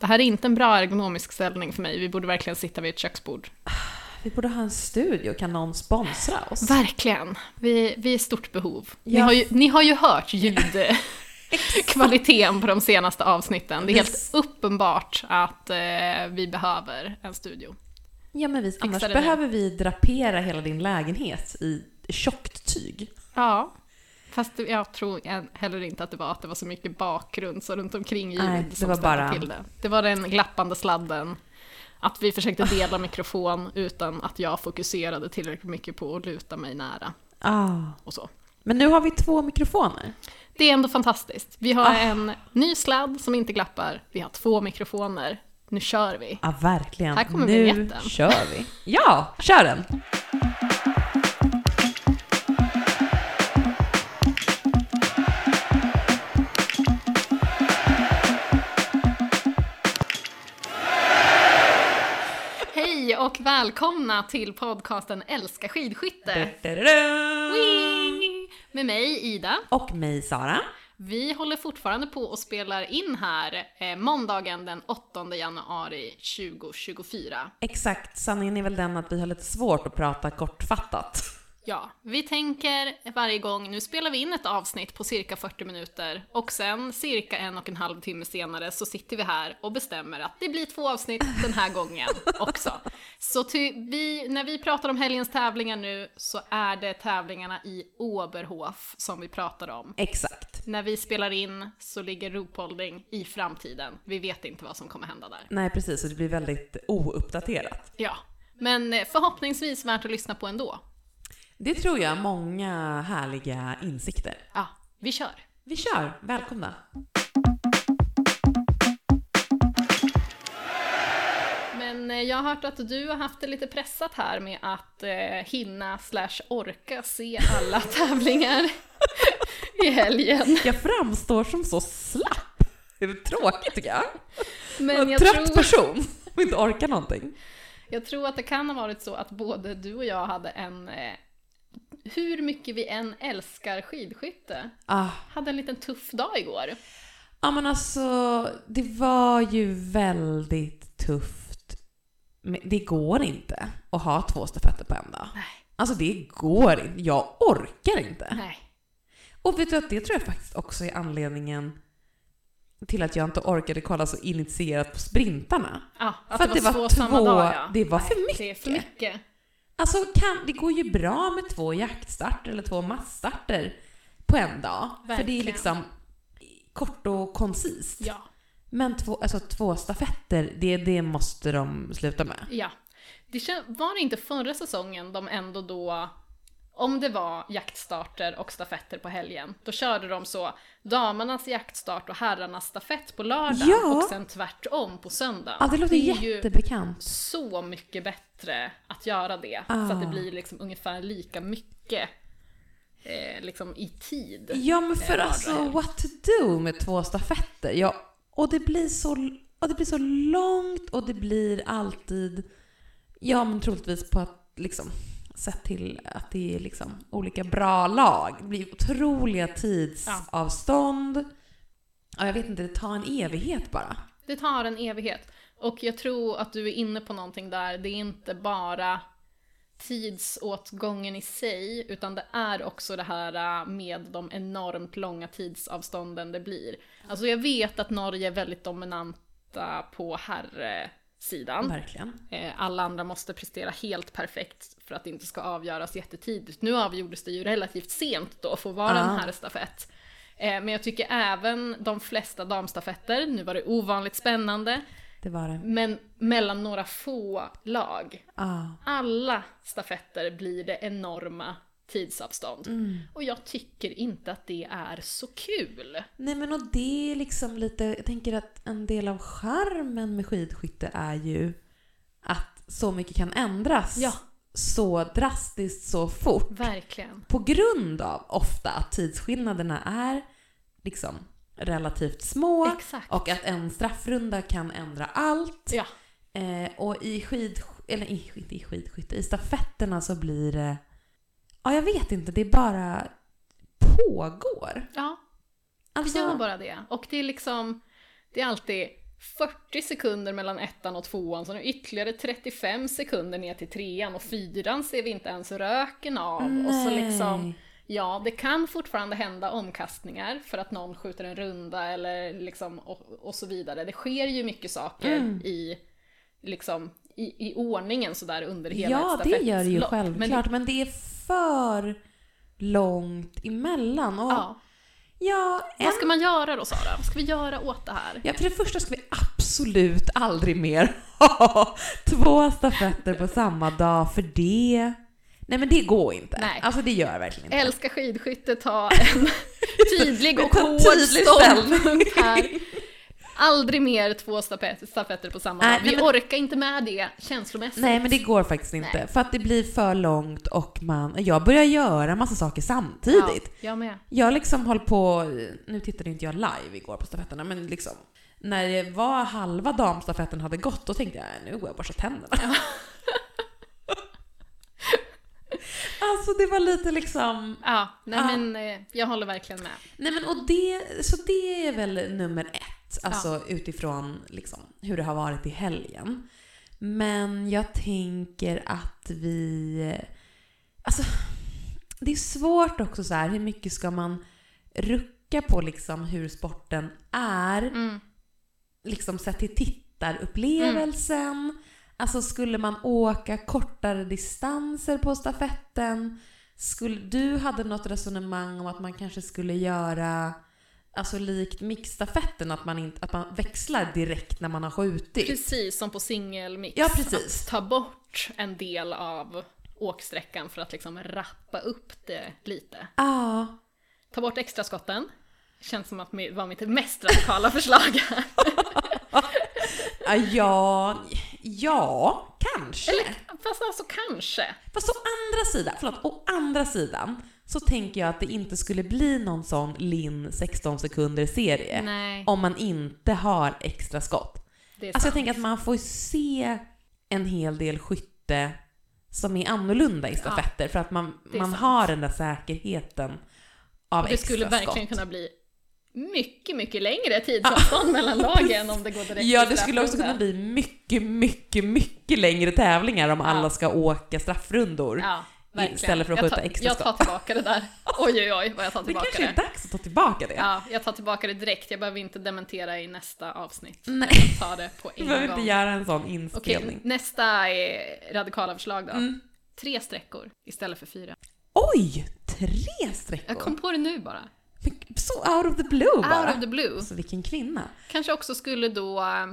Det här är inte en bra ergonomisk ställning för mig. Vi borde verkligen sitta vid ett köksbord. Vi borde ha en studio, kan någon sponsra oss? Verkligen. Vi, vi är i stort behov. Ni, Ja. har ju, ni har ju hört ljudkvaliteten på de senaste avsnitten. Det är helt uppenbart att eh, vi behöver en studio. Ja men visst, annars behöver vi drapera hela din lägenhet i tjockt tyg. Ja. Fast jag tror heller inte att det var att det var så mycket bakgrund så runt omkring ljud Nej, det som var bara- till det. Det var den glappande sladden. Att vi försökte dela mikrofon utan att jag fokuserade tillräckligt mycket på att luta mig nära Ah. och så. Men nu har vi två mikrofoner. Det är ändå fantastiskt. Vi har Ah. en ny sladd som inte glappar. Vi har två mikrofoner. Nu kör vi. Ja, verkligen. Här kommer nu vignetten. kör vi. Ja, kör den! Och välkomna till podcasten Älska skidskytte. Med mig Ida. Och mig Sara. Vi håller fortfarande på och spelar in här eh, måndagen den 8 januari 2024. Exakt, sanningen är väl den att vi har lite svårt att prata kortfattat. Ja, vi tänker varje gång, nu spelar vi in ett avsnitt på cirka 40 minuter och sen cirka en och en halv timme senare så sitter vi här och bestämmer att det blir två avsnitt den här gången också. Så vi, när vi pratar om helgens tävlingar nu så är det tävlingarna i Oberhof som vi pratar om. Exakt. När vi spelar in så ligger Ruhpolding i framtiden. Vi vet inte vad som kommer hända där. Nej precis, och det blir väldigt ouppdaterat. Ja, men eh, förhoppningsvis värt att lyssna på ändå. Det tror jag, många härliga insikter. Ja, vi kör. Vi kör, välkomna! Men eh, jag har hört att du har haft det lite pressat här med att eh, hinna slash orka se alla tävlingar i helgen. Jag framstår som så slapp. Det är tråkigt tycker jag. Men en jag trött tror, person som inte orkar någonting. jag tror att det kan ha varit så att både du och jag hade en, eh, hur mycket vi än älskar skidskytte, Ah. hade en liten tuff dag igår. Ja men alltså, det var ju väldigt tufft. Men det går inte att ha två stafetter på en dag. Nej. Alltså det går inte. Jag orkar inte. Nej. Och vet du att det tror jag faktiskt också är anledningen till att jag inte orkade kolla så initierat på sprintarna. Ja, att För att det var, det var två samma två- dag ja. det var Nej, för Det är för mycket. Alltså kan, det går ju bra med två jaktstarter eller två massstarter på en dag. För det är Verkligen. liksom kort och koncist. Ja. Men två, alltså två stafetter, det, det måste de sluta med. Ja. Det var det inte förra säsongen de ändå då, om det var jaktstarter och stafetter på helgen, då körde de så damernas jaktstart och herrarnas stafett på lördag Ja. och sen tvärtom på söndag. Ja, det låter är ju jättebekant. så mycket bättre att göra det, så Ah. att det blir liksom ungefär lika mycket eh, liksom i tid. Ja men för Eh, alltså, vardag. what to do med två stafetter? Ja, och det blir så, och det blir så långt och det blir alltid, ja men troligtvis på att liksom, sett till att det är liksom olika bra lag. Det blir otroliga tidsavstånd. Ja, jag vet inte, det tar en evighet bara. Det tar en evighet. Och jag tror att du är inne på någonting där. Det är inte bara tidsåtgången i sig, utan det är också det här äh, med de enormt långa tidsavstånden det blir. Alltså jag vet att Norge är väldigt dominanta på herrsidan. Verkligen. Eh, Alla andra måste prestera helt perfekt för att det inte ska avgöras jättetidigt. Nu avgjordes det ju relativt sent då för att vara en Ah. herrstafett. Eh, Men jag tycker även de flesta damstafetter, nu var det ovanligt spännande, Det var det. men mellan några få lag. Ah. Alla stafetter blir det enorma tidsavstånd. Mm. Och jag tycker inte att det är så kul. Nej men och det är liksom lite, jag tänker att en del av charmen med skidskytte är ju att så mycket kan ändras Ja. så drastiskt så fort. Verkligen. På grund av ofta att tidsskillnaderna är liksom relativt små Exakt. och att en straffrunda kan ändra allt. Ja. Eh, och i skid, eller i, inte i skidskytte, i stafetterna så blir det, ja jag vet inte, det bara pågår. Ja, Alltså, Vi gör bara det. Och det är liksom, det är alltid 40 sekunder mellan ettan och tvåan, så nu ytterligare 35 sekunder ner till trean och fyran ser vi inte ens röken av. Och så liksom, ja, det kan fortfarande hända omkastningar för att någon skjuter en runda eller liksom och, och så vidare. Det sker ju mycket saker Mm. i, liksom, i, i ordningen sådär under hela Ja, ett det gör det ju självklart. Men Men det är för långt emellan. Och, ja, ja, en vad ska man göra då Sara? Vad ska vi göra åt det här? Ja, för det första ska vi absolut aldrig mer ha två stafetter på samma dag, för det... Nej men det går inte. Nej. Alltså det gör verkligen inte. Älskar skidskyttet, ha en tydlig och Ta hård ståndpunkt här. Aldrig mer två stafett- stafetter på samma dag. Vi men- orkar inte med det känslomässigt. Nej men det går faktiskt inte. Nej. För att det blir för långt och man... Jag börjar göra massa saker samtidigt. Ja, jag med. Jag liksom håller på... Nu tittade inte jag live igår på stafetterna men liksom... När det var halva damstafetten hade gått då tänkte jag nu går jag och borstar tänderna. alltså det var lite liksom... Ja, nej Ja. men eh, jag håller verkligen med. Nej men och det, så det är väl nummer ett, alltså utifrån liksom hur det har varit i helgen. Men jag tänker att vi, alltså det är svårt också så här, hur mycket ska man rucka på liksom hur sporten är, Mm. liksom sett till tittarupplevelsen. Alltså skulle man åka kortare distanser på stafetten? Skulle, du hade något resonemang om att man kanske skulle göra Alltså likt mixstafetten, att man, inte, att man växlar direkt när man har skjutit. Precis som på singelmix. Ja, precis. Att ta bort en del av åksträckan för att liksom rappa upp det lite. Ja. Ta bort extra skotten. Känns som att det var mitt mest radikala förslag ja, ja, kanske. Eller fast alltså kanske. Fast å andra sidan, förlåt, å andra sidan så tänker jag att det inte skulle bli någon sån Linn 16 sekunder serie Nej, om man inte har extra skott. det Alltså jag tänker att man får se en hel del skytte som är annorlunda i stafetter för att man, det man sant. har den där säkerheten av Det extra skulle verkligen skott. kunna bli mycket, mycket längre tidsavstånd mellan lagen om det går direkt Ja, det skulle också kunna bli mycket, mycket, mycket längre tävlingar om Ja. alla ska åka straffrundor. Ja, verkligen. Istället för att jag skjuta extra Jag tar tillbaka det där. Oj, oj, oj vad jag tar Det tillbaka kanske det. är dags att ta tillbaka det. Ja, jag tar tillbaka det direkt. Jag behöver inte dementera i nästa avsnitt. Nej. Jag tar det på en behöver gång. inte göra en sån Okej, inspelning. nästa är radikala förslag då. Mm. Tre sträckor istället för fyra. Oj! Tre sträckor! Jag kom på det nu bara. Så out of the blue bara. Out of the blue. Alltså vilken kvinna. Kanske också skulle då äh,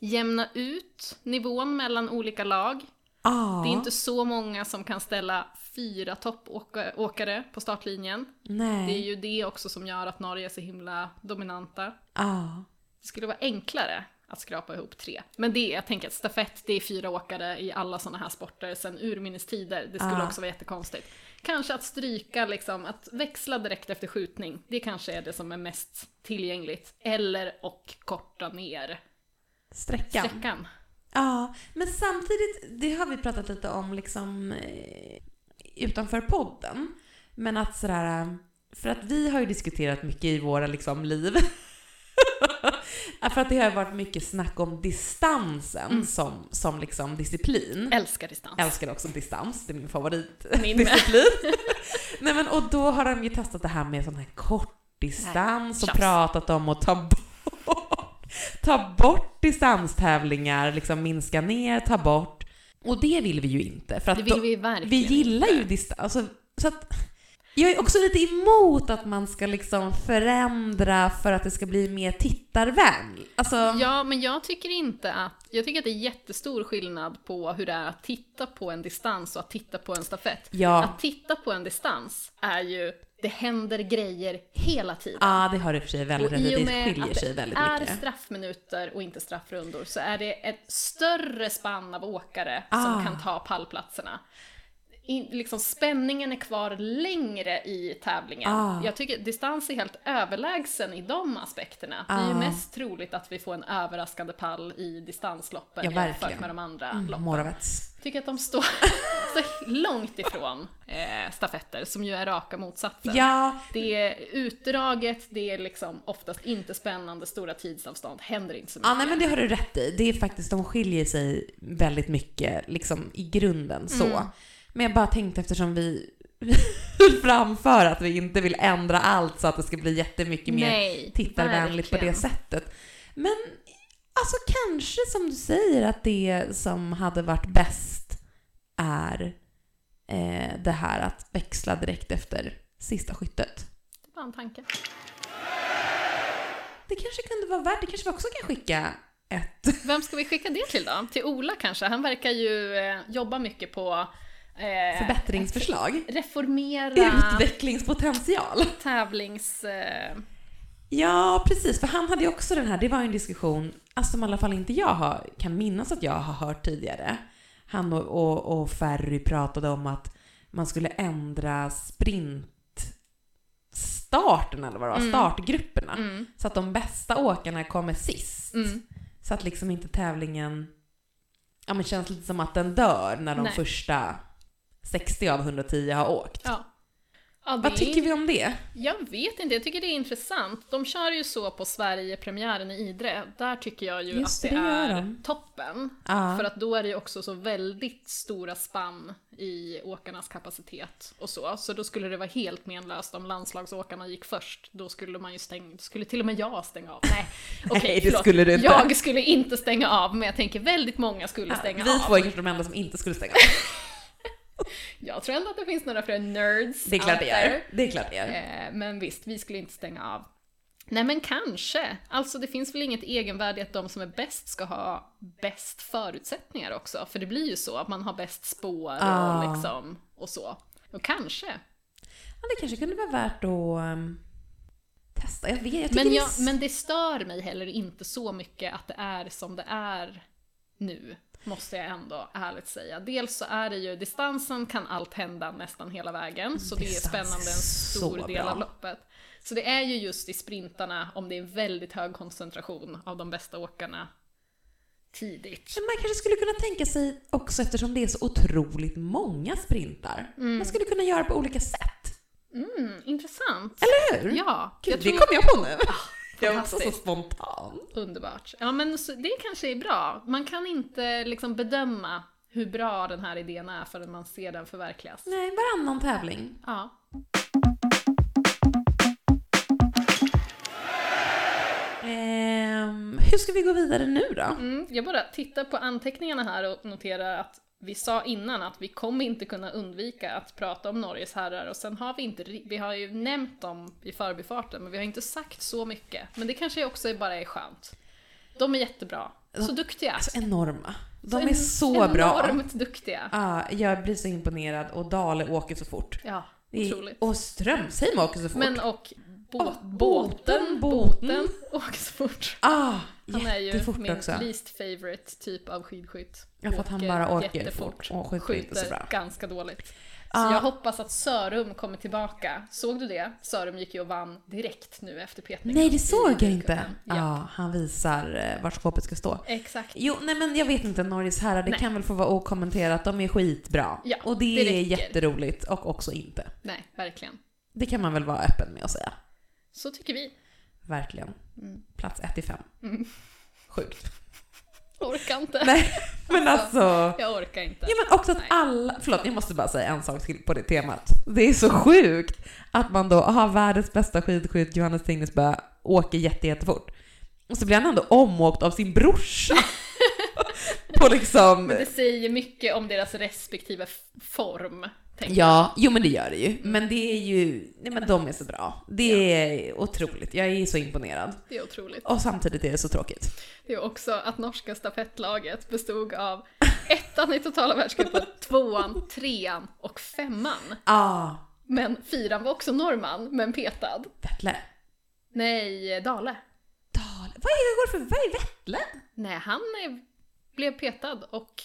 jämna ut nivån mellan olika lag. Ja. Det är inte så många som kan ställa fyra toppåkare på startlinjen. Nej. Det är ju det också som gör att Norge är så himla dominanta. Ja. Det skulle vara enklare att skrapa ihop tre. Men det, jag tänker att stafett, det är fyra åkare i alla sådana här sporter sen urminnes tider. Det skulle Ah. också vara jättekonstigt. Kanske att stryka, liksom, att växla direkt efter skjutning. Det kanske är det som är mest tillgängligt. Eller och korta ner Sträckan. sträckan. Ja, men samtidigt, det har vi pratat lite om liksom eh, utanför podden. Men att sådär, för att vi har ju diskuterat mycket i våra liksom liv. för att det har varit mycket snack om distansen Mm. som, som liksom disciplin. Älskar distans. älskar också distans, det är min favoritdisciplin. Nej men och då har de ju testat det här med sån här kortdistans och tjafs. pratat om att ta bort, ta bort distanstävlingar, liksom minska ner, ta bort. Och det vill vi ju inte. För att Det vill vi verkligen vi gillar inte. ju distans. Alltså, så att, jag är också lite emot att man ska liksom förändra för att det ska bli mer tittarvänligt. Alltså, Ja, men jag tycker inte att... Jag tycker att det är jättestor skillnad på hur det är att titta på en distans och att titta på en stafett. ja, Att titta på en distans är ju, det händer grejer hela tiden. ja, det har och för sig väldigt rätt Det skiljer sig det väldigt är mycket. straffminuter och inte straffrundor så är det ett större spann av åkare Ah. som kan ta pallplatserna. in, liksom spänningen är kvar längre i tävlingen. Ah. Jag tycker distans är helt överlägsen i de aspekterna. Det är ju Ah. mest troligt att vi får en överraskande pall i distansloppen Ja, jämfört med de andra Mm, loppen. Moravets. Tycker att de står så långt ifrån eh, stafetter, som ju är raka motsatsen. Ja, Det är utdraget, det är liksom oftast inte spännande, stora tidsavstånd, händer inte så mycket. Ja, nej men det har du rätt i. Det är faktiskt, de skiljer sig väldigt mycket liksom i grunden så. Mm. Men jag bara tänkte eftersom vi vill framföra att vi inte vill ändra allt så att det ska bli jättemycket mer Nej, tittarvänligt på det verkligen. sättet. Men alltså kanske som du säger att det som hade varit bäst är eh, det här att växla direkt efter sista skyttet. Det var en tanke. Det kanske kunde vara värt, det kanske vi också kan skicka ett Vem ska vi skicka det till då? Till Ola kanske? Han verkar ju eh, jobba mycket på eh, förbättringsförslag. reformera Utvecklingspotential. tävlings... Eh, Ja, precis. För han hade ju också den här, det var ju en diskussion, alltså som i alla fall inte jag har, kan minnas att jag har hört tidigare. Han och, och, och Ferry pratade om att man skulle ändra sprintstarten eller vad det var, Mm. startgrupperna. mm, Så att de bästa åkarna kommer sist. mm. Så att liksom inte tävlingen ja, men känns lite som att den dör när de Nej. första 60 av 110 har åkt. Ja. Ja, Vad är- tycker vi om det? Jag vet inte, jag tycker det är intressant. De kör ju så på Sverige-premiären i Idre. Där tycker jag ju Just att det, det, är toppen. Ja. För att då är det ju också så väldigt stora spann i åkarnas kapacitet och så. Så då skulle det vara helt menlöst om landslagsåkarna gick först. Då skulle man ju stänga, skulle till och med jag stänga av. Nej, okej, Nej, det skulle du inte. Jag skulle inte stänga av, men jag tänker väldigt många skulle stänga vi av. två är kanske de enda som inte skulle stänga av. Jag tror ändå att det finns några fler nerds Det är klart det gör. Det är klart det gör. Eh, Men visst, vi skulle inte stänga av. Nej men kanske. Alltså det finns väl inget egenvärde i att de som är bäst ska ha bäst förutsättningar också. För det blir ju så att man har bäst spår Ah. och liksom och så. Och kanske. Ja, det kanske kunde vara värt att um, testa. Jag vet, jag Men, det jag, s- men det stör mig heller inte så mycket att det är som det är nu. Måste jag ändå ärligt säga. Dels så är det ju, distansen kan allt hända nästan hela vägen. Så det är spännande en stor del av loppet. Så det är ju just i sprintarna, om det är väldigt hög koncentration av de bästa åkarna tidigt. Men man kanske skulle kunna tänka sig också eftersom det är så otroligt många sprintar. Man skulle kunna göra på olika sätt. Mm, intressant. Eller hur? Ja, Gud, det kom jag på nu. Jag också så fantastiskt. spontan. Underbart. Ja men så, det kanske är bra. Man kan inte liksom bedöma hur bra den här idén är förrän man ser den förverkligas. Nej, varannan tävling. Ja. Ehm, hur ska vi gå vidare nu då? Mm, jag bara tittar på anteckningarna här och noterar att vi sa innan att vi kommer inte kunna undvika att prata om Norges herrar och sen har vi inte, vi har ju nämnt dem i förbifarten men vi har inte sagt så mycket. Men det kanske också bara är skönt. De är jättebra. Så duktiga. Alltså enorma. De en- är så bra. Enormt duktiga. Ja, jag blir så imponerad och Dale åker så fort. Ja, otroligt. Och Strömsheim åker så fort. Men och båt, Och båten, båten, båten, båten. åker så fort. ah, Han är ju min också. least favorite typ av skidskytt. Ja, för att han bara åker fort och skjuter inte så skjuter bra. ganska dåligt. Så Ja. jag hoppas att Sörum kommer tillbaka. Såg du det? Sörum gick ju och vann direkt nu efter petningen. Nej, det såg jag inte. Ja, Ja. han visar eh, vart skåpet ska stå. Exakt. Jo, nej men jag vet inte, Norris herrar, det Nej. kan väl få vara okommenterat. De är skitbra. Ja, och det, det är jätteroligt och också inte. Nej, verkligen. Det kan man väl vara öppen med att säga. Så tycker vi. Verkligen. Mm. Plats 1 till 5. Mm. Sjukt. Orkar inte. Nej, men alltså. Jag orkar inte. Ja men också att Nej. alla, förlåt jag måste bara säga en sak till på det temat. Det är så sjukt att man då har världens bästa skidskytt, Johannes Tingnesbö, åker jätte, jättefort. Och så blir han ändå omåkt av sin brorsa. på liksom... Men det säger mycket om deras respektive form. Tänker Ja, jo men det gör det ju. Men det är ju, nej men de är så bra. Det är otroligt. Jag är så imponerad. Det är otroligt. Och samtidigt är det så tråkigt. Det är också att norska stafettlaget bestod av ettan i totala världscupen, tvåan, trean och femman. Ah, Men fyran var också norrman, men petad. Vettle. Nej, Dale. Dale. Vad är det går för, vad är Vettle? Nej, han är, blev petad och...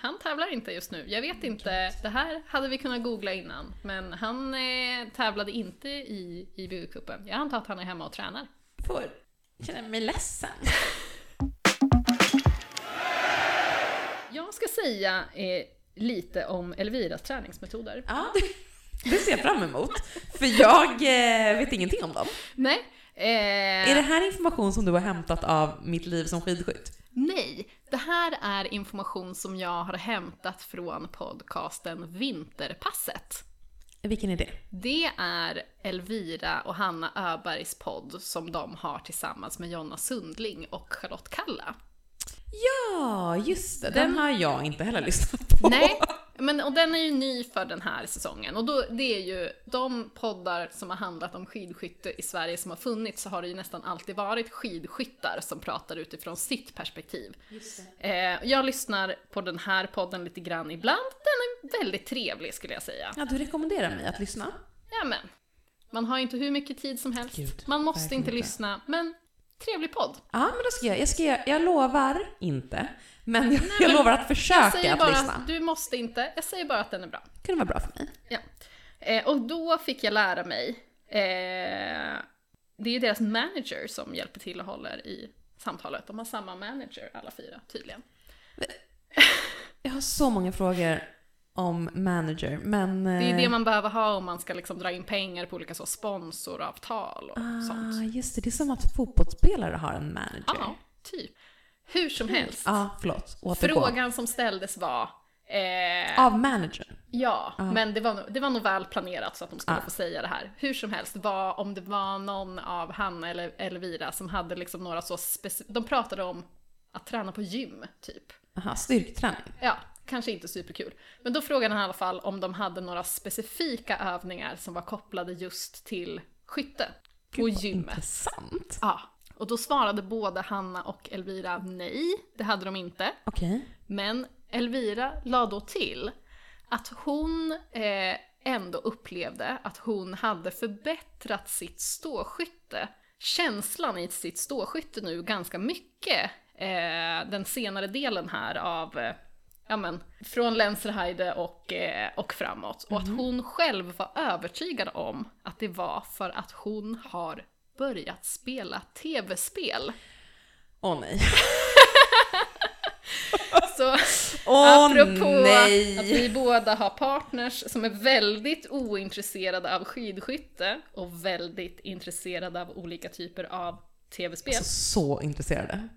Han tävlar inte just nu. Jag vet inte, det här hade vi kunnat googla innan. Men han eh, tävlade inte i IBU-cupen. Jag antar att han är hemma och tränar. Får känna mig ledsen. Jag ska säga eh, lite om Elviras träningsmetoder. Ja, det ser jag fram emot. För jag eh, vet ingenting om dem. Nej. Eh, Är det här information som du har hämtat av mitt liv som skidskytt? Nej, det här är information som jag har hämtat från podcasten Vinterpasset. Vilken är det? Det är Elvira och Hanna Öbergs podd som de har tillsammans med Jonna Sundling och Charlotte Kalla. Ja, just det. Den, har jag inte heller lyssnat på. Nej, men och den är ju ny för den här säsongen. Och då, det är ju de poddar som har handlat om skidskytte i Sverige som har funnits så har det ju nästan alltid varit skidskyttar som pratar utifrån sitt perspektiv. Eh, jag lyssnar på den här podden lite grann ibland. Den är väldigt trevlig skulle jag säga. Ja, du rekommenderar mig att lyssna. Ja, men. Man har ju inte hur mycket tid som helst. Gud, Man måste inte. lyssna, men trevlig podd. Ja, men då ska jag, jag, ska, jag, jag lovar inte, men jag, Nej, jag lovar att Jag försöka säger att lyssna. att du måste inte, jag säger bara att den är bra. Det kunde vara bra för mig. Ja. Eh, och då fick jag lära mig, eh, det är ju deras manager som hjälper till och håller i samtalet. De har samma manager alla fyra tydligen. Jag har så många frågor om manager, men... Det är ju eh, det man behöver ha om man ska liksom dra in pengar på olika så sponsoravtal och Ah, sånt. just det. Det är som att fotbollsspelare har en manager. Ja, typ. Hur som helst. Ja, förlåt. Återgå. Frågan som ställdes var eh, Av managern. Ja, men det var, det var nog väl planerat så att de skulle få säga det här. Hur som helst, var, om det var någon av Hanna eller Elvira som hade liksom några så speci- De pratade om att träna på gym, typ. Aha, styrketräning. Ja, kanske inte superkul. Men då frågade han i alla fall om de hade några specifika övningar som var kopplade just till skytte. Och gymmet. Intressant. Ja. Och då svarade både Hanna och Elvira nej, det hade de inte. Okej. Men Elvira la då till att hon eh, ändå upplevde att hon hade förbättrat sitt ståskytte, känslan i sitt ståskytte nu ganska mycket eh, den senare delen här av eh, Ja men, från Lenzerheide och, eh, och framåt. Och att hon själv var övertygad om att det var för att hon har börjat spela tv-spel. Åh nej. Så Åh Apropå nej. att vi båda har partners som är väldigt ointresserade av skidskytte och väldigt intresserade av olika typer av tv-spel. Alltså, så intresserade.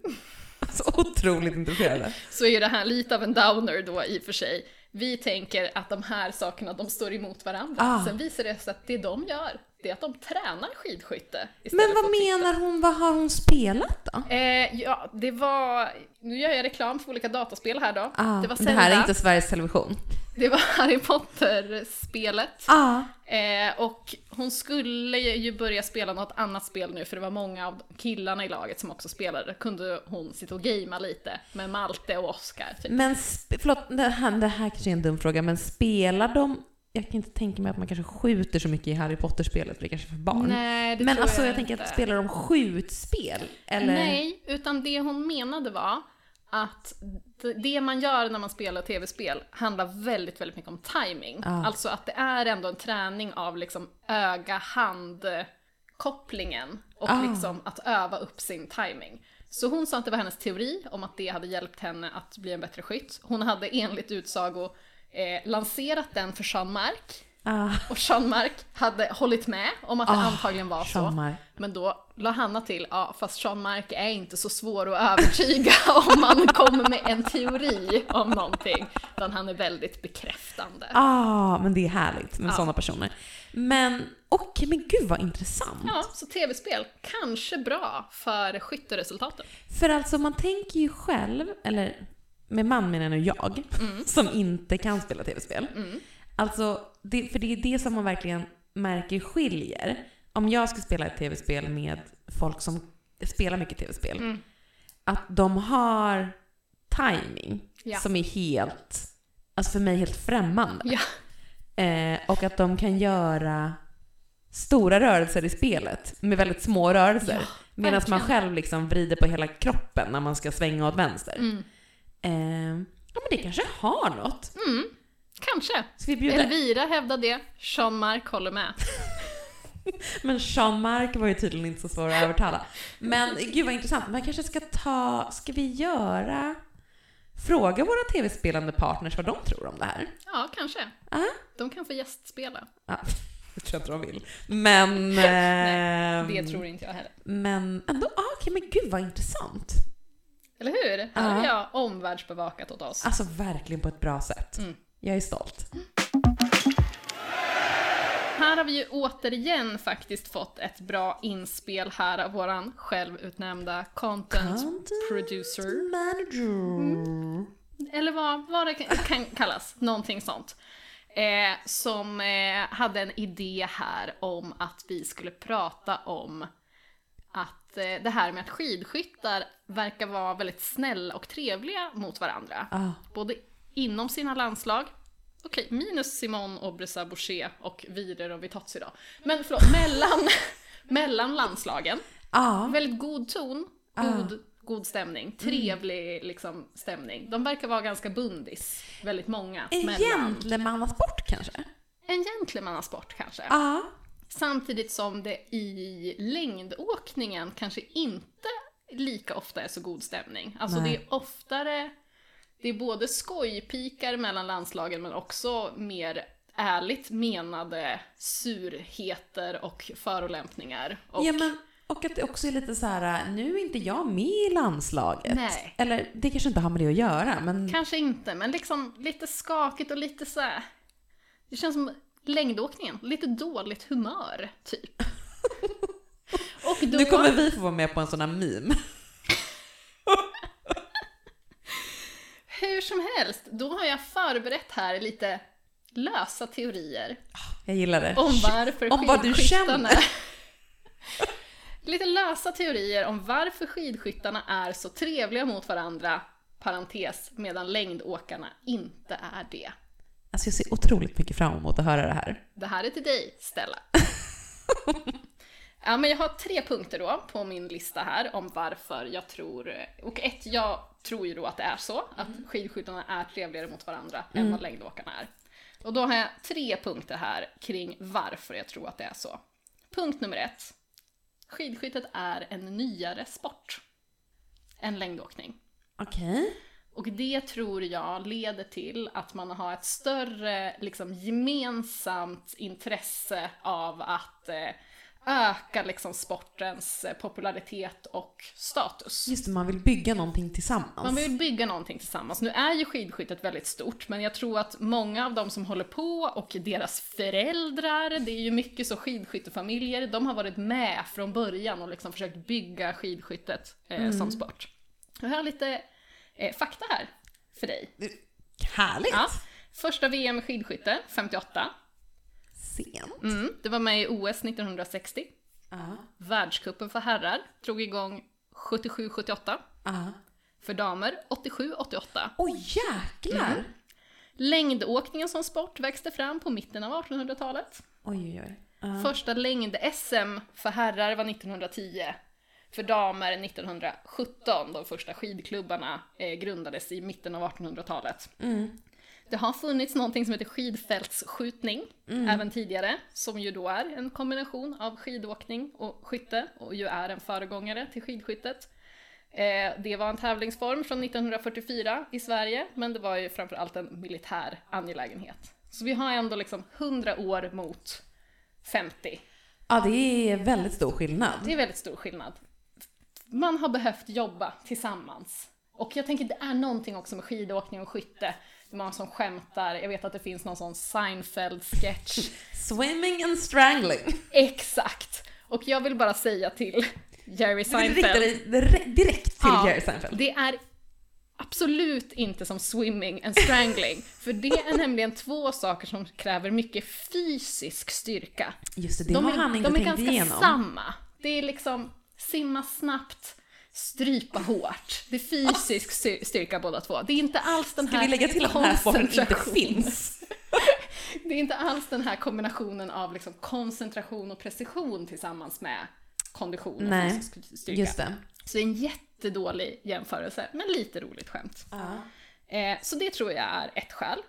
Så otroligt intresserade. Så är det här lite av en downer då i och för sig. Vi tänker att de här sakerna de står emot varandra. Ah. Sen visar det sig att det de gör, det är att de tränar skidskytte. Men vad menar hon? Vad har hon spelat då? Eh, ja, det var... Nu gör jag reklam för olika dataspel här då. Ah, det var det Zelda, här är inte Sveriges Television. Det var Harry Potter-spelet. Ah, Eh, och hon skulle ju börja spela något annat spel nu för det var många av killarna i laget som också spelade. kunde hon sitta och gamea lite med Malte och Oscar. Typ. men förlåt, det här, det här kanske är en dum fråga, men spelar de... Jag kan inte tänka mig att man kanske skjuter så mycket i Harry Potter-spelet, för det är kanske är för barn. Nej, det men tror alltså jag, jag tänker inte. att spelar de skjutspel? Eller? Nej, utan det hon menade var att det man gör när man spelar tv-spel handlar väldigt, väldigt mycket om timing. Ja. Alltså att det är ändå en träning av liksom öga-hand-kopplingen och Ah. liksom att öva upp sin timing. Så hon sa att det var hennes teori om att det hade hjälpt henne att bli en bättre skytt. Hon hade enligt utsago eh, lanserat den för Jean Marc Ah, och Jean Marc hade hållit med om att det Ah, antagligen var så. Men då la Hanna till, ja fast Jean Marc är inte så svår att övertyga om man kommer med en teori om någonting. Utan han är väldigt bekräftande. ah, men det är härligt med Ja. sådana personer. Men, okej, men gud vad intressant. Ja, så tv-spel, kanske bra för skytteresultaten. För alltså man tänker ju själv, eller med man menar nu jag, som inte kan spela tv-spel. Mm. Alltså, det, för det är det som man verkligen märker skiljer. Om jag ska spela ett tv-spel med folk som spelar mycket tv-spel, Mm. att de har timing Ja. som är helt, alltså för mig helt främmande. Ja. Eh, och att de kan göra stora rörelser i spelet med väldigt små rörelser. Ja, Medan man själv liksom vrider på hela kroppen när man ska svänga åt vänster. Mm. Eh, Ja, men det kanske har något. Mm, kanske. Ska vi bjuda... Elvira hävdar det, Sean Mark håller med. Men Sean Mark var ju tydligen inte så svår att övertala. Men gud vad intressant. Man kanske ska ta, ska vi göra, fråga våra tv-spelande partners vad de tror om det här? Ja, kanske. Ja. De kan få gästspela. Ja, det tror jag inte de vill. Men... Nej, ehm, Det tror inte jag heller. Men ändå, ah, okej men gud vad intressant. Eller hur? Här har Ja. jag omvärldsbevakat åt oss. Alltså verkligen på ett bra sätt. Mm. Jag är stolt. Här har vi ju återigen faktiskt fått ett bra inspel här av våran självutnämnda content, Content producer. Manager. Eller vad, vad det kan, kallas, någonting sånt. Eh, som eh, hade en idé här om att vi skulle prata om att eh, det här med att skidskyttar verkar vara väldigt snälla och trevliga mot varandra. Ah, Både inom sina landslag, okej, minus Simon Obresa Boucher och Vider och Vitozzi då. Men förlåt, mellan, mellan landslagen. ah, Väldigt god ton, Ah. god, god stämning, trevlig liksom, stämning. De verkar vara ganska bundis, väldigt många. en mellan. gentlemannasport kanske? En gentlemannasport kanske. Ja. Samtidigt som det i längdåkningen kanske inte lika ofta är så god stämning. Alltså Nej. det är oftare, det är både skojpikar mellan landslagen men också mer ärligt menade surheter och förolämpningar. Och, ja men, och att det också är lite så här, nu är inte jag med i landslaget. Nej. Eller det kanske inte har med det att göra, men Kanske inte, men liksom lite skakigt och lite så här. Det känns som längdåkningen, lite dåligt humör, typ. och då... nu kommer vi få vara med på en sån här meme. Hur som helst, då har jag förberett här lite lösa teorier Jag gillar det. om varför Om vad du känner. lite lösa teorier om varför skidskyttarna är så trevliga mot varandra, parentes, medan längdåkarna inte är det. Alltså jag ser otroligt mycket fram emot att höra det här. Det här är till dig, Stella. ja, men jag har tre punkter då på min lista här om varför jag tror, och ett, jag tror ju då att det är så, att skidskyttarna är trevligare mot varandra än vad längdåkarna är. Och då har jag tre punkter här kring varför jag tror att det är så. Punkt nummer ett. Skidskyttet är en nyare sport än längdåkning. Okej. Och det tror jag leder till att man har ett större liksom, gemensamt intresse av att eh, öka liksom, sportens eh, popularitet och status. Just det, man vill bygga någonting tillsammans. Man vill bygga någonting tillsammans. Nu är ju skidskyttet väldigt stort, men jag tror att många av de som håller på och deras föräldrar, det är ju mycket så skidskyttefamiljer, de har varit med från början och liksom försökt bygga skidskyttet eh, som sport. Jag har lite eh, fakta här för dig. Härligt! Ja. Första VM i skidskytte, 58. Sent. Mm, det var med i OS 1960. Ja. Världscupen för herrar drog igång 77-78. Ja. För damer 87-88. Oj jäklar! Mm. Längdåkningen som sport växte fram på mitten av 1800-talet. Oj oj oj. Ja. Första längd-SM för herrar var 1910. För damer 1917. De första skidklubbarna eh, grundades i mitten av 1800-talet. Mm. Det har funnits någonting som heter skidfältsskjutning även tidigare, som ju då är en kombination av skidåkning och skytte och ju är en föregångare till skidskyttet. Eh, det var en tävlingsform från 1944 i Sverige, men det var ju framförallt en militär angelägenhet. Så vi har ändå liksom 100 år mot 50. ja, det är väldigt stor skillnad. Det är väldigt stor skillnad. Man har behövt jobba tillsammans. Och jag tänker det är någonting också med skidåkning och skytte. Är många som skämtar, jag vet att det finns någon sån Seinfeld-sketch. Swimming and strangling. Exakt! Och jag vill bara säga till Jerry Du vill rikta Seinfeld. dig dire- direkt till Ja, Jerry Seinfeld. Det är absolut inte som swimming and strangling. För det är nämligen två saker som kräver mycket fysisk styrka. Just det, det de har är, han inte de är tänkt ganska igenom. samma. Det är liksom simma snabbt, strypa hårt. Det är fysisk styr- styrka båda två. Det är inte alls den Ska här vi lägga till att den här sporten inte finns? Det är inte alls den här kombinationen av liksom koncentration och precision tillsammans med kondition och Nej, fysisk styrka. Just det. Så det är en jättedålig jämförelse, men lite roligt skämt. Ja. Eh, så det tror jag är ett skäl.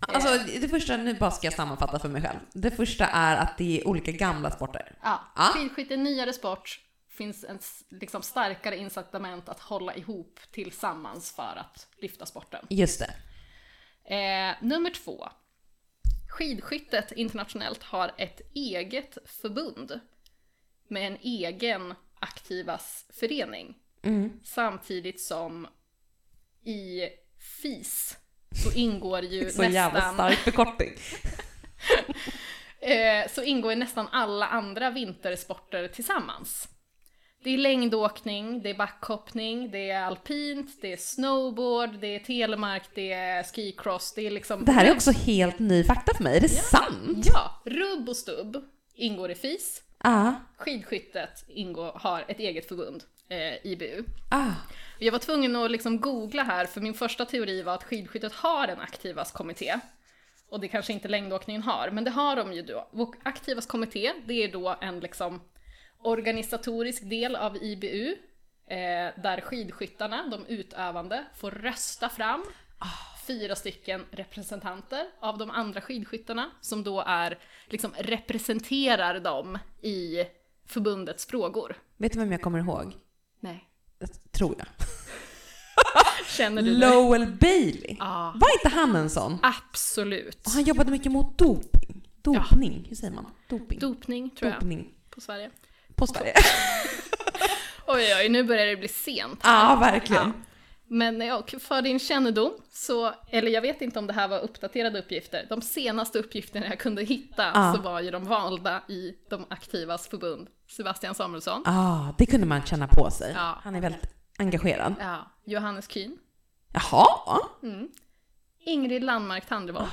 Alltså det första, nu bara ska jag sammanfatta för mig själv. Det första är att det är olika gamla sporter. Ja, Ja. Skidskytte är en nyare sport, finns en s- liksom, starkare incitament att hålla ihop tillsammans för att lyfta sporten. Just det. Eh, nummer två. Skidskyttet internationellt har ett eget förbund med en egen aktivas förening. Mm. Samtidigt som i FIS så ingår ju Så jävla nästan, stark förkortning. eh, så ingår ju nästan alla andra vintersporter tillsammans. Det är längdåkning, det är backhoppning, det är alpint, det är snowboard, det är telemark, det är skicross, det är liksom... Det här är också helt ny fakta för mig. Är det sant? Ja, rubb och stubb ingår i FIS. Ja. Skidskyttet ingår, har ett eget förbund, eh, IBU. Ah. Jag var tvungen att liksom googla här, för min första teori var att skidskyttet har en aktivas kommitté. Och det kanske inte längdåkningen har, men det har de ju då. Och aktivas kommitté, det är då en liksom organisatorisk del av IBU, eh, där skidskyttarna, de utövande, får rösta fram fyra stycken representanter av de andra skidskyttarna, som då är, liksom representerar dem i förbundets frågor. Vet du vem jag kommer ihåg? Nej. Tror jag. Känner du? Lowell Bailey. Ja. Var inte han en sån? Absolut. Och han jobbade mycket mot doping. Dopning, hur säger man? Doping. Dopning, tror jag, Dopning. på Sverige. På Sverige. Oj, oj, nu börjar det bli sent. Ja, verkligen. Ja. Men ja, för din kännedom, så, eller jag vet inte om det här var uppdaterade uppgifter, de senaste uppgifterna jag kunde hitta Ja. så var ju de valda i de aktivas förbund, Sebastian Samuelsson, ah, det kunde man känna på sig. Ja. Han är väldigt engagerad. ja, Johannes Kühn, Jaha? mm. Ingrid Landmark Ah, Tandrevold.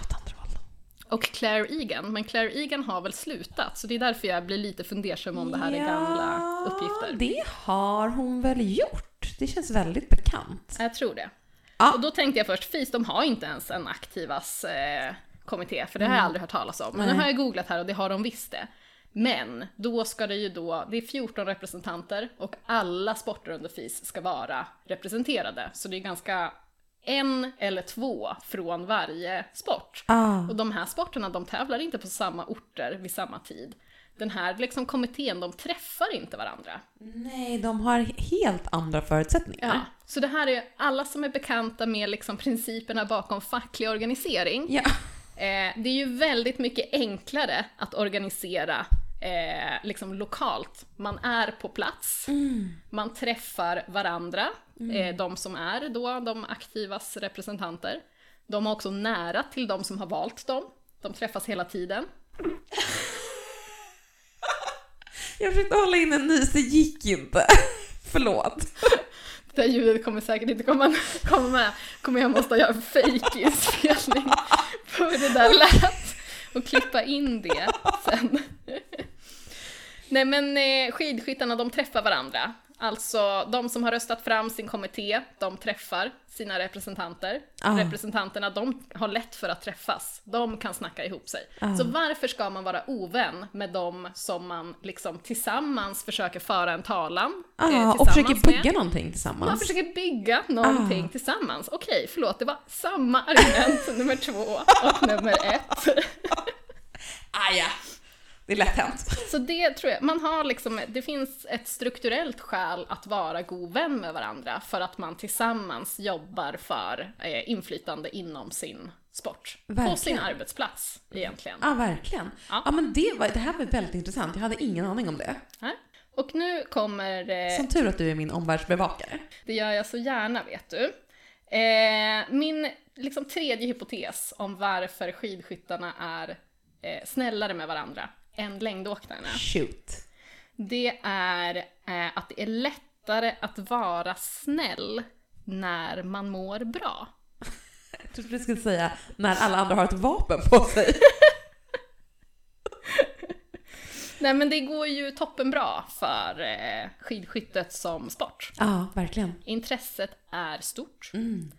Och Claire Egan. Men Claire Egan har väl slutat, så det är därför jag blir lite fundersam om det här är gamla uppgifter. det har hon väl gjort. Det känns väldigt bekant. Jag tror det. Ja. Och då tänkte jag först, FIS de har inte ens en aktivas eh, kommitté, för det har jag aldrig hört talas om. Men Mm. Nej. nu har jag googlat här och det har de visst det. Men då ska det ju då, det är 14 representanter och alla sporter under FIS ska vara representerade. Så det är ganska en eller två från varje sport. Ah. Och de här sporterna, de tävlar inte på samma orter vid samma tid. Den här liksom kommittén, de träffar inte varandra. Nej, de har helt andra förutsättningar. Ja, så det här är alla som är bekanta med liksom principerna bakom facklig organisering. Ja. Eh, det är ju väldigt mycket enklare att organisera eh, liksom lokalt. Man är på plats, man träffar varandra, eh, de som är då de aktivas representanter. De har också nära till de som har valt dem. De träffas hela tiden. Jag försökte hålla in en nys, det gick inte. Förlåt. Det här ljudet kommer säkert inte komma, komma med. Kommer jag måste göra en fake-inspelning på hur det där lät och klippa in det sen. Nej men eh, skidskyttarna de träffar varandra. Alltså de som har röstat fram sin kommitté, de träffar sina representanter. Ah. Representanterna de har lätt för att träffas. De kan snacka ihop sig. Så varför ska man vara ovän med dem som man liksom tillsammans försöker föra en talan eh, Ah, och försöker med? bygga någonting Man tillsammans. försöker bygga någonting tillsammans. Okej, förlåt, det var samma argument nummer två och nummer ett. Ah, ja. Det är lätt hänt. Så det tror jag, man har liksom, det finns ett strukturellt skäl att vara god vän med varandra för att man tillsammans jobbar för eh, inflytande inom sin sport. På Verkligen. sin arbetsplats egentligen. Ja, verkligen. Ja. Ja, men det, var, det här var väldigt intressant. Jag hade ingen aning om det. Nej. Och nu kommer eh, Som tur att du är min omvärldsbevakare. Det gör jag så gärna, vet du. Eh, min liksom, tredje hypotes om varför skidskyttarna är eh, snällare med varandra än längdåktarna, Shoot. det är eh, att det är lättare att vara snäll när man mår bra. Jag trodde du skulle säga när alla andra har ett vapen på sig. Nej men det går ju toppenbra för eh, skidskyttet som sport. Ja, verkligen. Intresset är stort. Mm,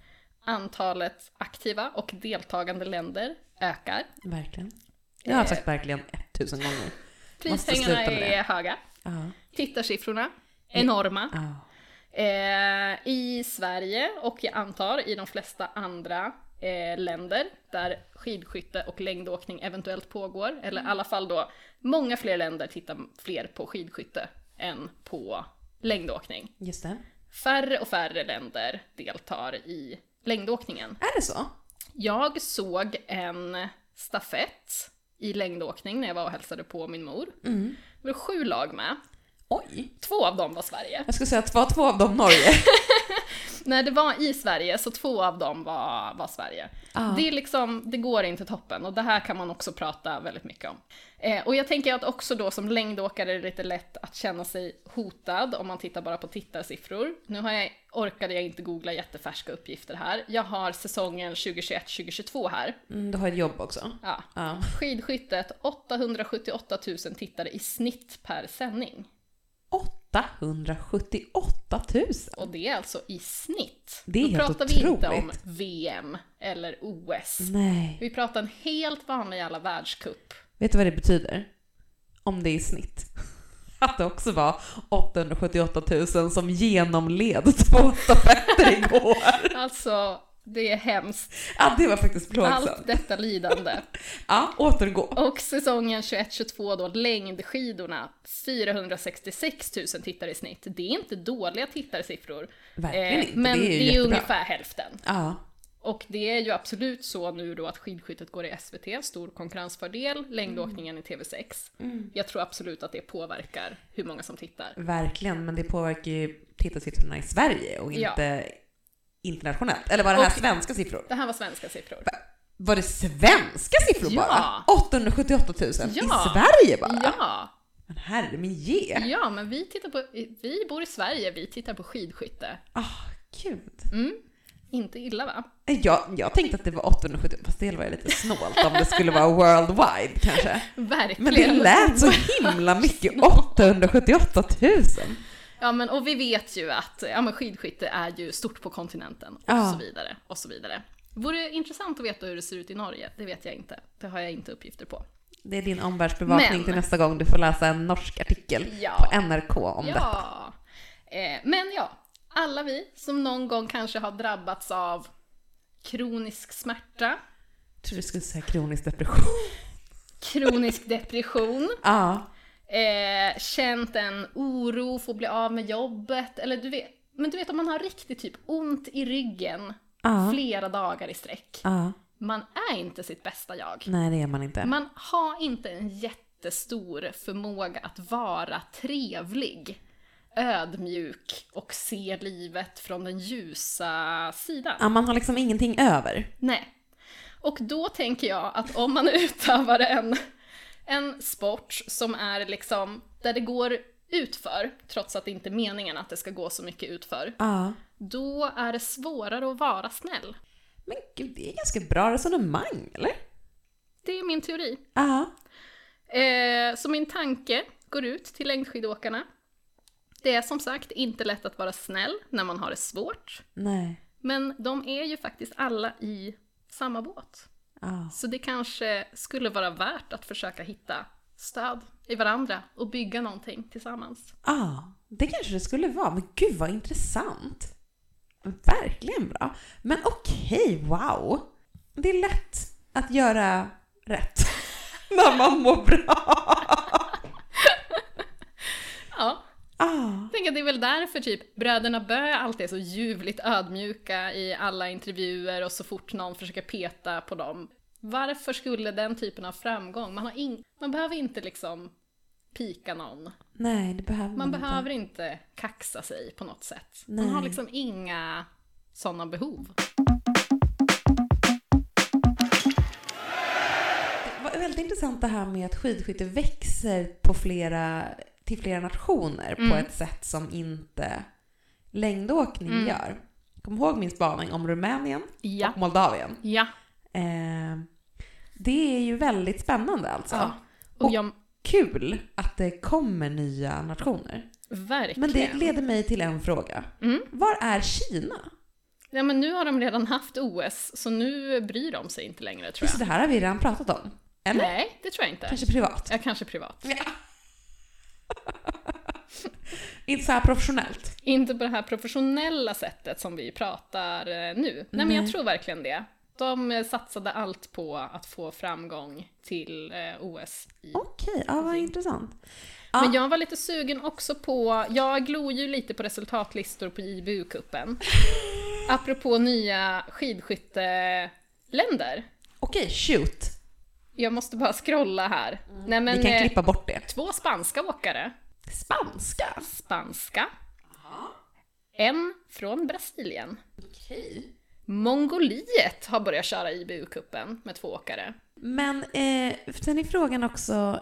Antalet aktiva och deltagande länder ökar. verkligen. Jag har sagt verkligen ett tusen gånger. Prispengarna är höga. Ja. Tittarsiffrorna, enorma. ja. Eh, I Sverige och jag antar i de flesta andra eh, länder där skidskytte och längdåkning eventuellt pågår, eller i alla fall då många fler länder tittar fler på skidskytte än på längdåkning. Just det. Färre och färre länder deltar i längdåkningen. Är det så? Jag såg en stafett i längdåkning när jag var och hälsade på min mor. Mm. Det var sju lag med. Oj. Två av dem var Sverige. Jag skulle säga att var två av dem Norge. Nej, det var i Sverige, så två av dem var, var Sverige. Ja. Det, är liksom, det går inte toppen och det här kan man också prata väldigt mycket om. Eh, och jag tänker att också då som längdåkare är det lite lätt att känna sig hotad om man tittar bara på tittarsiffror. Nu har jag, orkade jag inte googla jättefärska uppgifter här. Jag har säsongen 2021-2022 här. Mm, du har ett jobb också. Ja. Ja. Skidskyttet, 878 000 tittare i snitt per sändning. 878 000. Och det är alltså i snitt. Det är Då helt pratar vi inte otroligt. om VM eller OS. Nej. Vi pratar en helt vanlig jävla världscup. Vet du vad det betyder? Om det är i snitt. Att det också var 878 000 som genomled två stafetter igår. Alltså, det är hemskt. Ja, det var faktiskt plågsamt. Allt detta lidande. Ja, återgå. Och säsongen 21-22 då, längdskidorna, 466 000 tittare i snitt. Det är inte dåliga tittarsiffror. Verkligen inte. Men det är det är ungefär hälften. Ja. Och det är ju absolut så nu då att skidskyttet går i SVT, stor konkurrensfördel, längdåkningen i TV6. Mm. Jag tror absolut att det påverkar hur många som tittar. Verkligen, men det påverkar ju tittarsiffrorna i Sverige och Ja. Inte internationellt. Eller var det här Och- svenska siffror? Det här var svenska siffror. Var det svenska siffror Ja. bara? 878 000 i Ja. Sverige bara? Ja, Men herre min ge. ja, men vi tittar på, vi bor i Sverige, vi tittar på skidskytte. Ah, gud. Mm. Inte illa va? Jag, jag tänkte att det var 870, fast det var ju lite snålt om det skulle vara worldwide kanske. Verkligen. Men det lät så himla mycket, 878 000. Ja men och vi vet ju att ja, men skidskytte är ju stort på kontinenten och Ja. så vidare. Och så vidare. Vore intressant att veta hur det ser ut i Norge, det vet jag inte. Det har jag inte uppgifter på. Det är din omvärldsbevakning Men- till nästa gång du får läsa en norsk artikel Ja. på NRK om detta. Ja. Eh, men ja, alla vi som någon gång kanske har drabbats av kronisk smärta, Jag tror du skulle säga kronisk depression. kronisk depression, Ja. Eh, känt en oro för att bli av med jobbet, eller du vet, men du vet om man har riktigt typ ont i ryggen Ja. flera dagar i sträck. Ja. Man är inte sitt bästa jag. Nej, det är man inte. Man har inte en jättestor förmåga att vara trevlig, ödmjuk och se livet från den ljusa sidan. Ja, man har liksom ingenting över. Nej. Och då tänker jag att om man utövar en, en sport som är liksom där det går utför, trots att det inte är meningen att det ska gå så mycket utför, Ja. då är det svårare att vara snäll. Men gud, det är ganska bra resonemang, eller? Det är min teori. Ja. Eh, så min tanke går ut till längdskidåkarna. Det är som sagt inte lätt att vara snäll när man har det svårt. Nej. Men de är ju faktiskt alla i samma båt. Så det kanske skulle vara värt att försöka hitta stöd i varandra och bygga någonting tillsammans. Ja, det kanske det skulle vara. Men gud vad intressant. Verkligen bra. Men okej, wow. Det är lätt att göra rätt när man mår bra. Ja, Ah. tänker att det är väl därför typ bröderna Bö alltid är så ljuvligt ödmjuka i alla intervjuer och så fort någon försöker peta på dem. Varför skulle den typen av framgång, man, har in, man behöver inte liksom pika någon. Nej, det behöver man, Man inte. behöver inte kaxa sig på något sätt. Man Nej. har liksom inga sådana behov. Det var väldigt intressant det här med att skidskytte växer på flera, till flera nationer på Mm. ett sätt som inte längdåkning Mm. gör. Kom ihåg min spaning om Rumänien Ja. och Moldavien. Ja. Eh, det är ju väldigt spännande alltså. ja. Och jag, Kul att det kommer nya nationer. verkligen. Men det leder mig till en fråga. Mm. Var är Kina? Ja men nu har de redan haft OS, så nu bryr de sig inte längre tror Just jag. det här har vi redan pratat om. Eller? Nej, det tror jag inte. Kanske privat? Ja, kanske privat. Ja. Inte så här professionellt. Inte på det här professionella sättet som vi pratar eh, nu. Nej, men jag Nej. tror verkligen det. De eh, satsade allt på att få framgång till eh, OS Okej, ja vad intressant. Ja. Men jag var lite sugen också på, jag glor ju lite på resultatlistor på JBU-cupen. Apropå nya skidskytteländer. Okej, shoot. Jag måste bara scrolla här. Nej men, Vi kan eh, klippa bort det. två spanska åkare. Spanska? Spanska. En från Brasilien. Okej. Mongoliet har börjat köra IBU-cupen med två åkare. Men eh, sen är frågan också,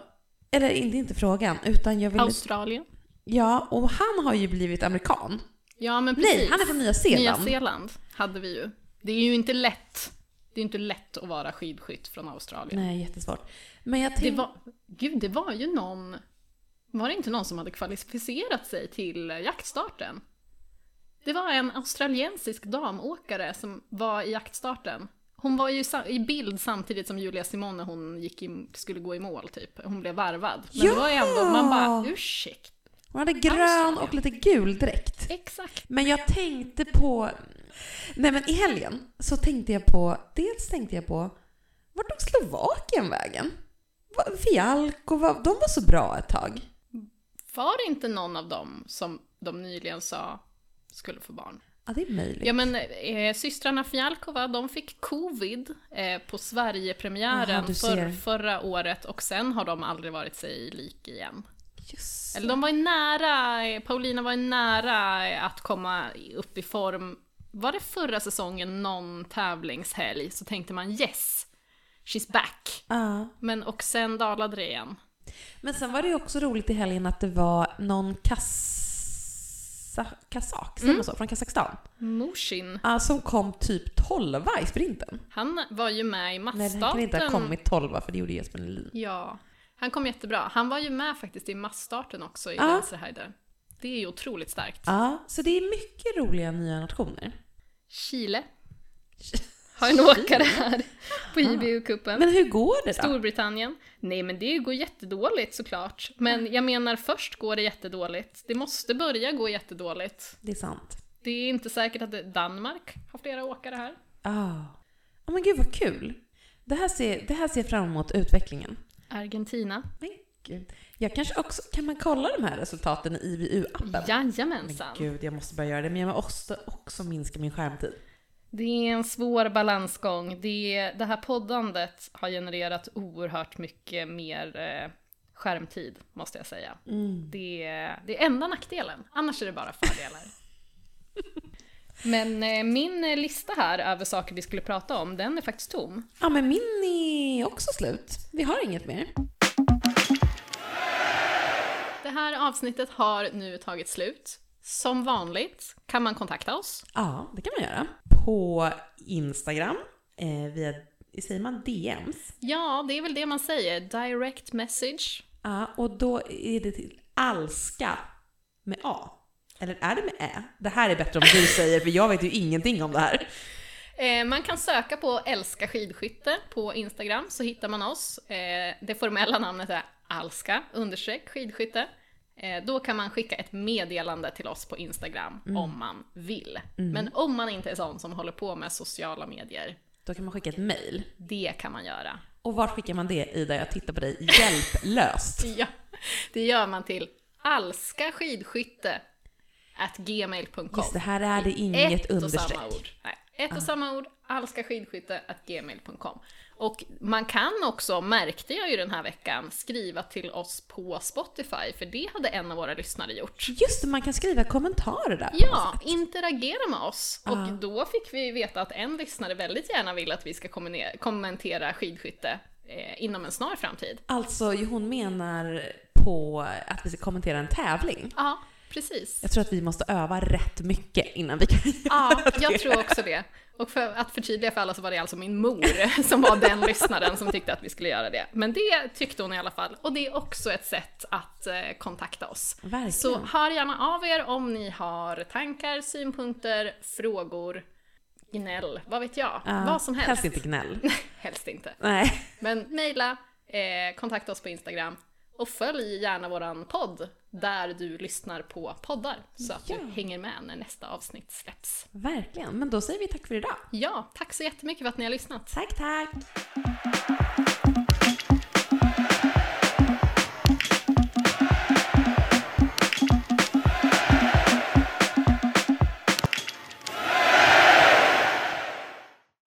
eller inte, inte frågan, utan jag vill... Australien. Ja, och han har ju blivit amerikan. Ja men precis. Nej, han är från Nya Zeeland. Nya Zeeland hade vi ju. Det är ju inte lätt. Det är inte lätt att vara skidskytt från Australien. Nej, jättesvårt. Men jag Det tänkte... var, gud, det var ju någon... Var det inte någon som hade kvalificerat sig till jaktstarten? Det var en australiensisk damåkare som var i jaktstarten. Hon var ju i bild samtidigt som Julia Simone hon gick i, skulle gå i mål, typ. Hon blev varvad. Men det var ändå, man bara, ursäkta. Hon hade grön och lite gul dräkt. Exakt. Men jag tänkte på... Nej men i helgen så tänkte jag på... Dels tänkte jag på... Vart tog Slovakien vägen? Fialko, de var så bra ett tag. Var det inte någon av dem som de nyligen sa skulle få barn? Ja, det är möjligt. Ja men eh, systrarna Fjalkova, de fick covid eh, på Sverigepremiären Jaha, du för, förra året och sen har de aldrig varit sig lik igen. Just. Eller de var ju nära, Paulina var ju nära att komma upp i form. Var det förra säsongen någon tävlingshelg så tänkte man yes, she's back. Ja. Men och sen dalade det igen. Men sen var det ju också roligt i helgen att det var någon kassa... kazak, man så? Från Kazakstan. Mushin, Ja, som kom typ 12 i sprinten. han var ju med i Nej, den massstarten. kan inte ha kommit 12 för det gjorde Jesper Nelin. Ja, han kom jättebra. Han var ju med faktiskt i massstarten också i Ja. Det är ju otroligt starkt. Ja, så det är mycket roliga nya nationer. Chile har en åkare här på IBU-cupen. Men hur går det då? Storbritannien. Nej men det går jättedåligt såklart. Men jag menar först går det jättedåligt. Det måste börja gå jättedåligt. Det är sant. Det är inte säkert att det, Danmark har flera åkare här. Ah. Ja men gud vad kul. Det här ser, det här ser jag fram emot utvecklingen. Argentina. Men gud. Jag kanske också, kan man kolla de här resultaten i IBU-appen? Men Jajamensan. gud, jag måste börja göra det. Men jag måste också minska min skärmtid. Det är en svår balansgång. Det, det här poddandet har genererat oerhört mycket mer eh, skärmtid, måste jag säga. Det, det är enda nackdelen. Annars är det bara fördelar. Men eh, min eh, lista här över saker vi skulle prata om, den är faktiskt tom. Ja men min är också slut. Vi har inget mer. Det här avsnittet har nu tagit slut. Som vanligt kan man kontakta oss. Ja, det kan man göra. På Instagram, eh, via, säger man DMs? Ja, det är väl det man säger. Direct message. Ja, och då är det till alska med A. Eller är det med Ä? Det här är bättre om du säger, för jag vet ju ingenting om det här. Eh, man kan söka på Älska skidskytte på Instagram så hittar man oss. Eh, det formella namnet är alska understreck skidskytte. Eh, då kan man skicka ett meddelande till oss på Instagram om man vill. Men om man inte är sån som håller på med sociala medier, Då kan man skicka ett mail. det kan man göra. Och var skickar man det Ida? Jag tittar på dig hjälplöst. Ja, det gör man till alskaskidskytte at gmail.com. Just det, här är det inget ett och understreck. samma ord. Nej, ett och samma ord, alskaskidskytte.gmail.com. Och man kan också, märkte jag ju den här veckan, skriva till oss på Spotify, för det hade en av våra lyssnare gjort. Just det, man kan skriva kommentarer där. Ja, interagera med oss. Och Ja. då fick vi veta att en lyssnare väldigt gärna vill att vi ska kommentera skidskytte eh, inom en snar framtid. Alltså, hon menar på att vi ska kommentera en tävling. Ja, precis. Jag tror att vi måste öva rätt mycket innan vi kan Ja, göra jag det. tror också det. Och för att förtydliga för alla så var det alltså min mor som var den lyssnaren som tyckte att vi skulle göra det. Men det tyckte hon i alla fall. Och det är också ett sätt att eh, kontakta oss. Verkligen. Så hör gärna av er om ni har tankar, synpunkter, frågor, gnäll, vad vet jag. Ja, vad som helst. Helst inte gnäll. Helst inte. Nej. Men mejla, eh, kontakta oss på Instagram. Och följ gärna våran podd där du lyssnar på poddar så att Ja. du hänger med när nästa avsnitt släpps. Verkligen. Men då säger vi tack för idag. Ja, tack så jättemycket för att ni har lyssnat. Tack, tack!